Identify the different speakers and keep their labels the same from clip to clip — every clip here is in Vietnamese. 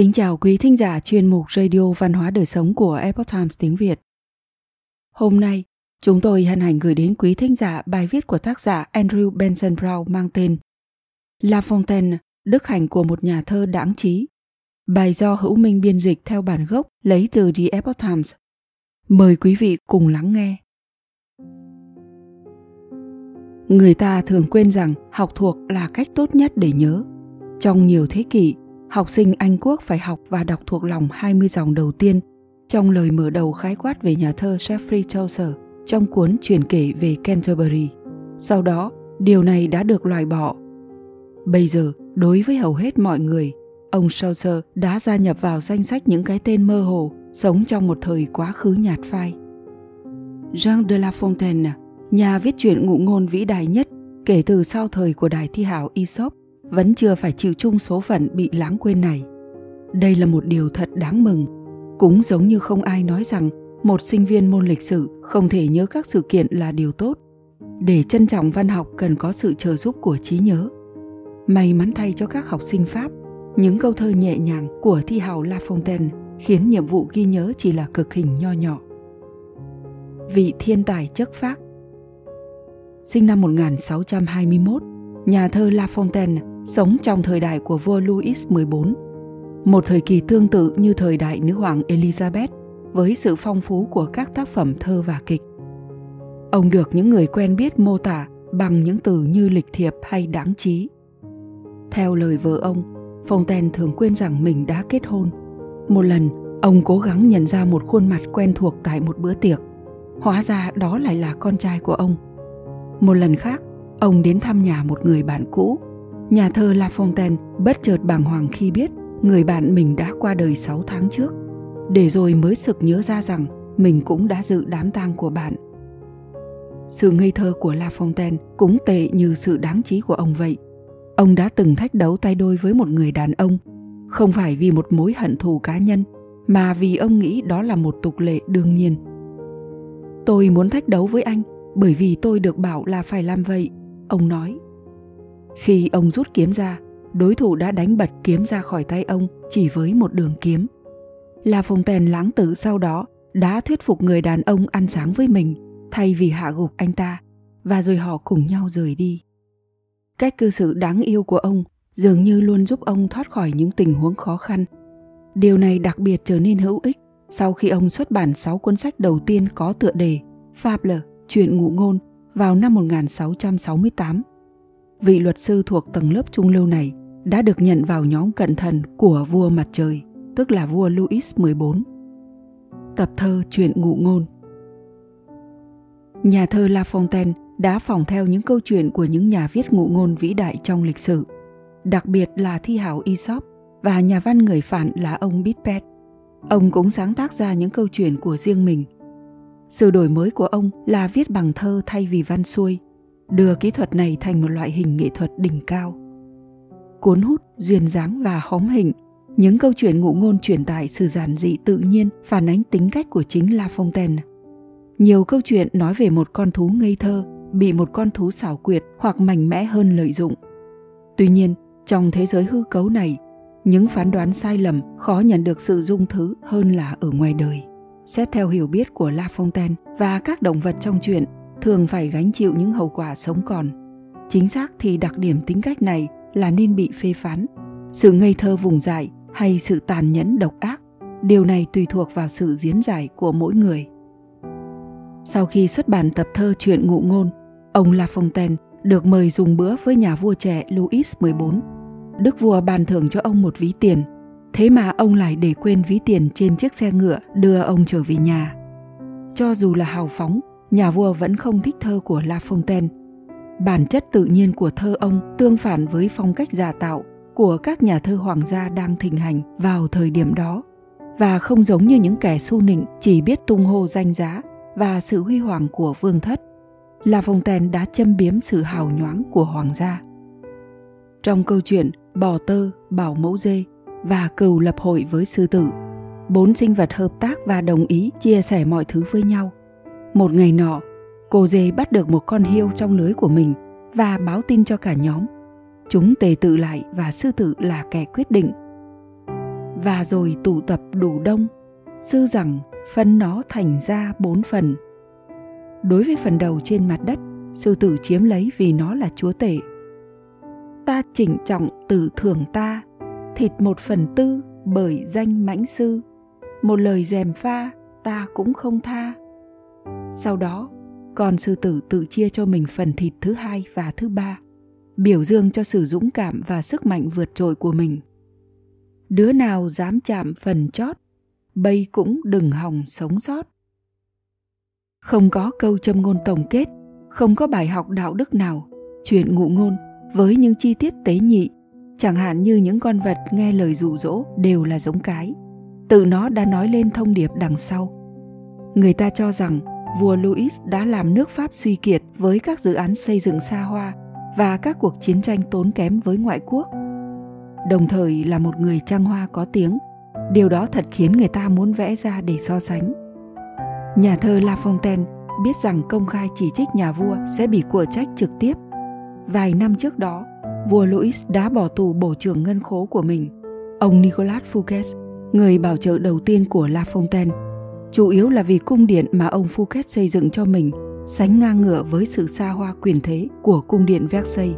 Speaker 1: Kính chào quý thính giả chuyên mục Radio Văn hóa Đời Sống của Epoch Times tiếng Việt. Hôm nay, chúng tôi hân hạnh gửi đến quý thính giả bài viết của tác giả Andrew Benson Brown mang tên La Fontaine, đức hạnh của một nhà thơ đáng trí. Bài do Hữu Minh biên dịch theo bản gốc lấy từ The Epoch Times. Mời quý vị cùng lắng nghe. Người ta thường quên rằng học thuộc là cách tốt nhất để nhớ. Trong nhiều thế kỷ, học sinh Anh Quốc phải học và đọc thuộc lòng 20 dòng đầu tiên trong lời mở đầu khái quát về nhà thơ Geoffrey Chaucer trong cuốn truyền kể về Canterbury. Sau đó, điều này đã được loại bỏ. Bây giờ, đối với hầu hết mọi người, ông Chaucer đã gia nhập vào danh sách những cái tên mơ hồ sống trong một thời quá khứ nhạt phai. Jean de La Fontaine, nhà viết truyện ngụ ngôn vĩ đại nhất kể từ sau thời của đài thi hảo Aesop, vẫn chưa phải chịu chung số phận bị lãng quên này. Đây là một điều thật đáng mừng, cũng giống như không ai nói rằng một sinh viên môn lịch sử không thể nhớ các sự kiện là điều tốt. Để trân trọng văn học cần có sự trợ giúp của trí nhớ. May mắn thay cho các học sinh Pháp, những câu thơ nhẹ nhàng của thi hào La Fontaine khiến nhiệm vụ ghi nhớ chỉ là cực hình nho nhỏ. Vị thiên tài chất phác Sinh năm 1621, nhà thơ La Fontaine sống trong thời đại của vua Louis XIV, một thời kỳ tương tự như thời đại nữ hoàng Elizabeth với sự phong phú của các tác phẩm thơ và kịch. Ông được những người quen biết mô tả bằng những từ như lịch thiệp hay đáng trí. Theo lời vợ ông, Fontaine thường quên rằng mình đã kết hôn. Một lần, ông cố gắng nhận ra một khuôn mặt quen thuộc tại một bữa tiệc. Hóa ra đó lại là con trai của ông. Một lần khác, ông đến thăm nhà một người bạn cũ Nhà thơ La Fontaine bất chợt bàng hoàng khi biết người bạn mình đã qua đời 6 tháng trước, để rồi mới sực nhớ ra rằng mình cũng đã dự đám tang của bạn. Sự ngây thơ của La Fontaine cũng tệ như sự đáng trí của ông vậy. Ông đã từng thách đấu tay đôi với một người đàn ông, không phải vì một mối hận thù cá nhân, mà vì ông nghĩ đó là một tục lệ đương nhiên. Tôi muốn thách đấu với anh bởi vì tôi được bảo là phải làm vậy, ông nói khi ông rút kiếm ra, đối thủ đã đánh bật kiếm ra khỏi tay ông chỉ với một đường kiếm. La tèn lãng tử sau đó đã thuyết phục người đàn ông ăn sáng với mình thay vì hạ gục anh ta và rồi họ cùng nhau rời đi. Cách cư xử đáng yêu của ông dường như luôn giúp ông thoát khỏi những tình huống khó khăn. Điều này đặc biệt trở nên hữu ích sau khi ông xuất bản 6 cuốn sách đầu tiên có tựa đề Fable, chuyện ngụ ngôn vào năm 1668 vị luật sư thuộc tầng lớp trung lưu này đã được nhận vào nhóm cận thần của vua mặt trời, tức là vua Louis XIV. Tập thơ Chuyện ngụ ngôn Nhà thơ La Fontaine đã phỏng theo những câu chuyện của những nhà viết ngụ ngôn vĩ đại trong lịch sử, đặc biệt là thi hảo Aesop và nhà văn người phản là ông Bitpet. Ông cũng sáng tác ra những câu chuyện của riêng mình. Sự đổi mới của ông là viết bằng thơ thay vì văn xuôi – đưa kỹ thuật này thành một loại hình nghệ thuật đỉnh cao. Cuốn hút, duyên dáng và hóm hình, những câu chuyện ngụ ngôn truyền tải sự giản dị tự nhiên phản ánh tính cách của chính La Fontaine. Nhiều câu chuyện nói về một con thú ngây thơ bị một con thú xảo quyệt hoặc mạnh mẽ hơn lợi dụng. Tuy nhiên, trong thế giới hư cấu này, những phán đoán sai lầm khó nhận được sự dung thứ hơn là ở ngoài đời. Xét theo hiểu biết của La Fontaine và các động vật trong chuyện thường phải gánh chịu những hậu quả sống còn. Chính xác thì đặc điểm tính cách này là nên bị phê phán. Sự ngây thơ vùng dại hay sự tàn nhẫn độc ác, điều này tùy thuộc vào sự diễn giải của mỗi người. Sau khi xuất bản tập thơ Chuyện ngụ ngôn, ông La Fontaine được mời dùng bữa với nhà vua trẻ Louis XIV. Đức vua ban thưởng cho ông một ví tiền, thế mà ông lại để quên ví tiền trên chiếc xe ngựa đưa ông trở về nhà. Cho dù là hào phóng, nhà vua vẫn không thích thơ của La Fontaine. Bản chất tự nhiên của thơ ông tương phản với phong cách giả tạo của các nhà thơ hoàng gia đang thịnh hành vào thời điểm đó và không giống như những kẻ su nịnh chỉ biết tung hô danh giá và sự huy hoàng của vương thất. La Fontaine đã châm biếm sự hào nhoáng của hoàng gia. Trong câu chuyện Bò tơ, Bảo mẫu dê và Cừu lập hội với sư tử, bốn sinh vật hợp tác và đồng ý chia sẻ mọi thứ với nhau một ngày nọ, cô dê bắt được một con hiêu trong lưới của mình và báo tin cho cả nhóm. Chúng tề tự lại và sư tử là kẻ quyết định. và rồi tụ tập đủ đông sư rằng phân nó thành ra bốn phần đối với phần đầu trên mặt đất sư tử chiếm lấy vì nó là chúa tể ta chỉnh trọng tử thưởng ta thịt một phần tư bởi danh mãnh sư một lời dèm pha ta cũng không tha sau đó, con sư tử tự chia cho mình phần thịt thứ hai và thứ ba, biểu dương cho sự dũng cảm và sức mạnh vượt trội của mình. Đứa nào dám chạm phần chót bây cũng đừng hòng sống sót. Không có câu châm ngôn tổng kết, không có bài học đạo đức nào, chuyện ngụ ngôn với những chi tiết tế nhị, chẳng hạn như những con vật nghe lời dụ dỗ đều là giống cái, tự nó đã nói lên thông điệp đằng sau. Người ta cho rằng vua louis đã làm nước pháp suy kiệt với các dự án xây dựng xa hoa và các cuộc chiến tranh tốn kém với ngoại quốc. Đồng thời là một người trang hoa có tiếng, điều đó thật khiến người ta muốn vẽ ra để so sánh. Nhà thơ la fontaine biết rằng công khai chỉ trích nhà vua sẽ bị của trách trực tiếp. Vài năm trước đó, vua louis đã bỏ tù bổ trưởng ngân khố của mình. Ông nicolas fouquet người bảo trợ đầu tiên của la fontaine chủ yếu là vì cung điện mà ông Phuket xây dựng cho mình, sánh ngang ngửa với sự xa hoa quyền thế của cung điện Versailles.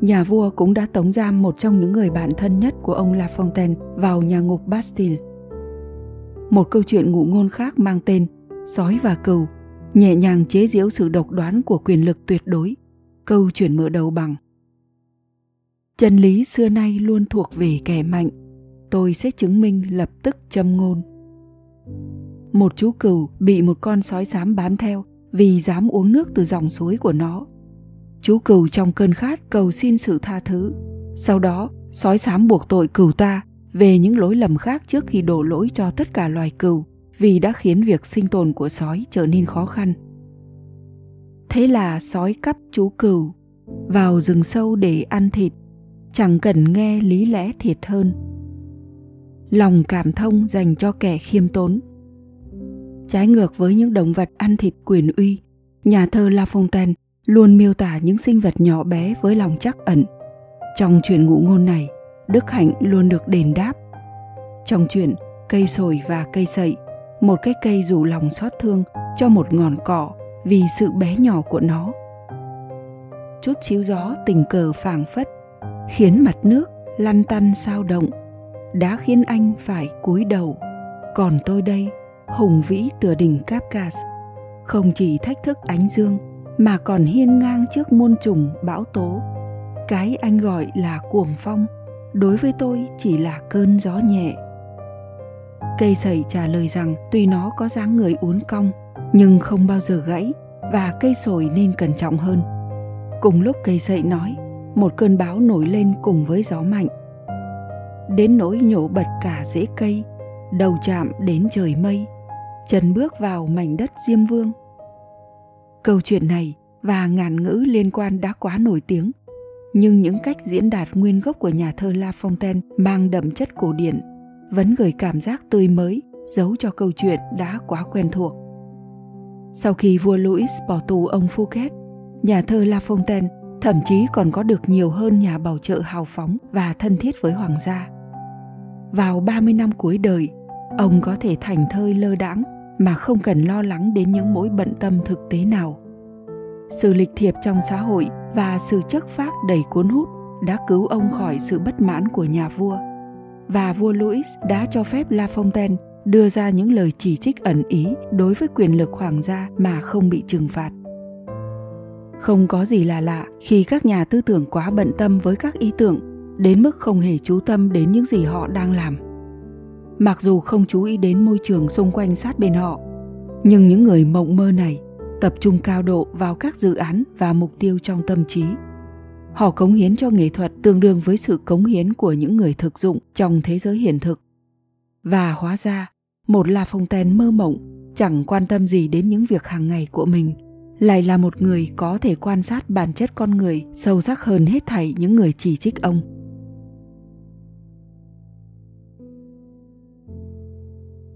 Speaker 1: Nhà vua cũng đã tống giam một trong những người bạn thân nhất của ông La Fontaine vào nhà ngục Bastille. Một câu chuyện ngụ ngôn khác mang tên Sói và cừu, nhẹ nhàng chế giễu sự độc đoán của quyền lực tuyệt đối. Câu chuyện mở đầu bằng Chân lý xưa nay luôn thuộc về kẻ mạnh. Tôi sẽ chứng minh lập tức châm ngôn. Một chú cừu bị một con sói xám bám theo vì dám uống nước từ dòng suối của nó. Chú cừu trong cơn khát cầu xin sự tha thứ. Sau đó, sói xám buộc tội cừu ta về những lỗi lầm khác trước khi đổ lỗi cho tất cả loài cừu vì đã khiến việc sinh tồn của sói trở nên khó khăn. Thế là sói cắp chú cừu vào rừng sâu để ăn thịt, chẳng cần nghe lý lẽ thiệt hơn. Lòng cảm thông dành cho kẻ khiêm tốn Trái ngược với những động vật ăn thịt quyền uy, nhà thơ La Fontaine luôn miêu tả những sinh vật nhỏ bé với lòng chắc ẩn. Trong chuyện ngụ ngôn này, đức hạnh luôn được đền đáp. Trong chuyện cây sồi và cây sậy, một cái cây rủ lòng xót thương cho một ngọn cỏ vì sự bé nhỏ của nó. Chút chiếu gió tình cờ phảng phất, khiến mặt nước lăn tăn sao động, đã khiến anh phải cúi đầu. Còn tôi đây hùng vĩ tựa đỉnh Kapkas, không chỉ thách thức ánh dương mà còn hiên ngang trước môn trùng bão tố. Cái anh gọi là cuồng phong, đối với tôi chỉ là cơn gió nhẹ. Cây sẩy trả lời rằng tuy nó có dáng người uốn cong nhưng không bao giờ gãy và cây sồi nên cẩn trọng hơn. Cùng lúc cây sậy nói, một cơn bão nổi lên cùng với gió mạnh. Đến nỗi nhổ bật cả rễ cây, đầu chạm đến trời mây, trần bước vào mảnh đất Diêm Vương. Câu chuyện này và ngàn ngữ liên quan đã quá nổi tiếng, nhưng những cách diễn đạt nguyên gốc của nhà thơ La Fontaine mang đậm chất cổ điển, vẫn gửi cảm giác tươi mới, giấu cho câu chuyện đã quá quen thuộc. Sau khi vua Louis bỏ tù ông Fouquet, nhà thơ La Fontaine thậm chí còn có được nhiều hơn nhà bảo trợ hào phóng và thân thiết với hoàng gia. Vào 30 năm cuối đời, ông có thể thành thơi lơ đãng mà không cần lo lắng đến những mối bận tâm thực tế nào. Sự lịch thiệp trong xã hội và sự chất phác đầy cuốn hút đã cứu ông khỏi sự bất mãn của nhà vua. Và vua Louis đã cho phép La Fontaine đưa ra những lời chỉ trích ẩn ý đối với quyền lực hoàng gia mà không bị trừng phạt. Không có gì là lạ khi các nhà tư tưởng quá bận tâm với các ý tưởng, đến mức không hề chú tâm đến những gì họ đang làm mặc dù không chú ý đến môi trường xung quanh sát bên họ, nhưng những người mộng mơ này tập trung cao độ vào các dự án và mục tiêu trong tâm trí. Họ cống hiến cho nghệ thuật tương đương với sự cống hiến của những người thực dụng trong thế giới hiện thực. Và hóa ra, một la phong ten mơ mộng, chẳng quan tâm gì đến những việc hàng ngày của mình, lại là một người có thể quan sát bản chất con người sâu sắc hơn hết thảy những người chỉ trích ông.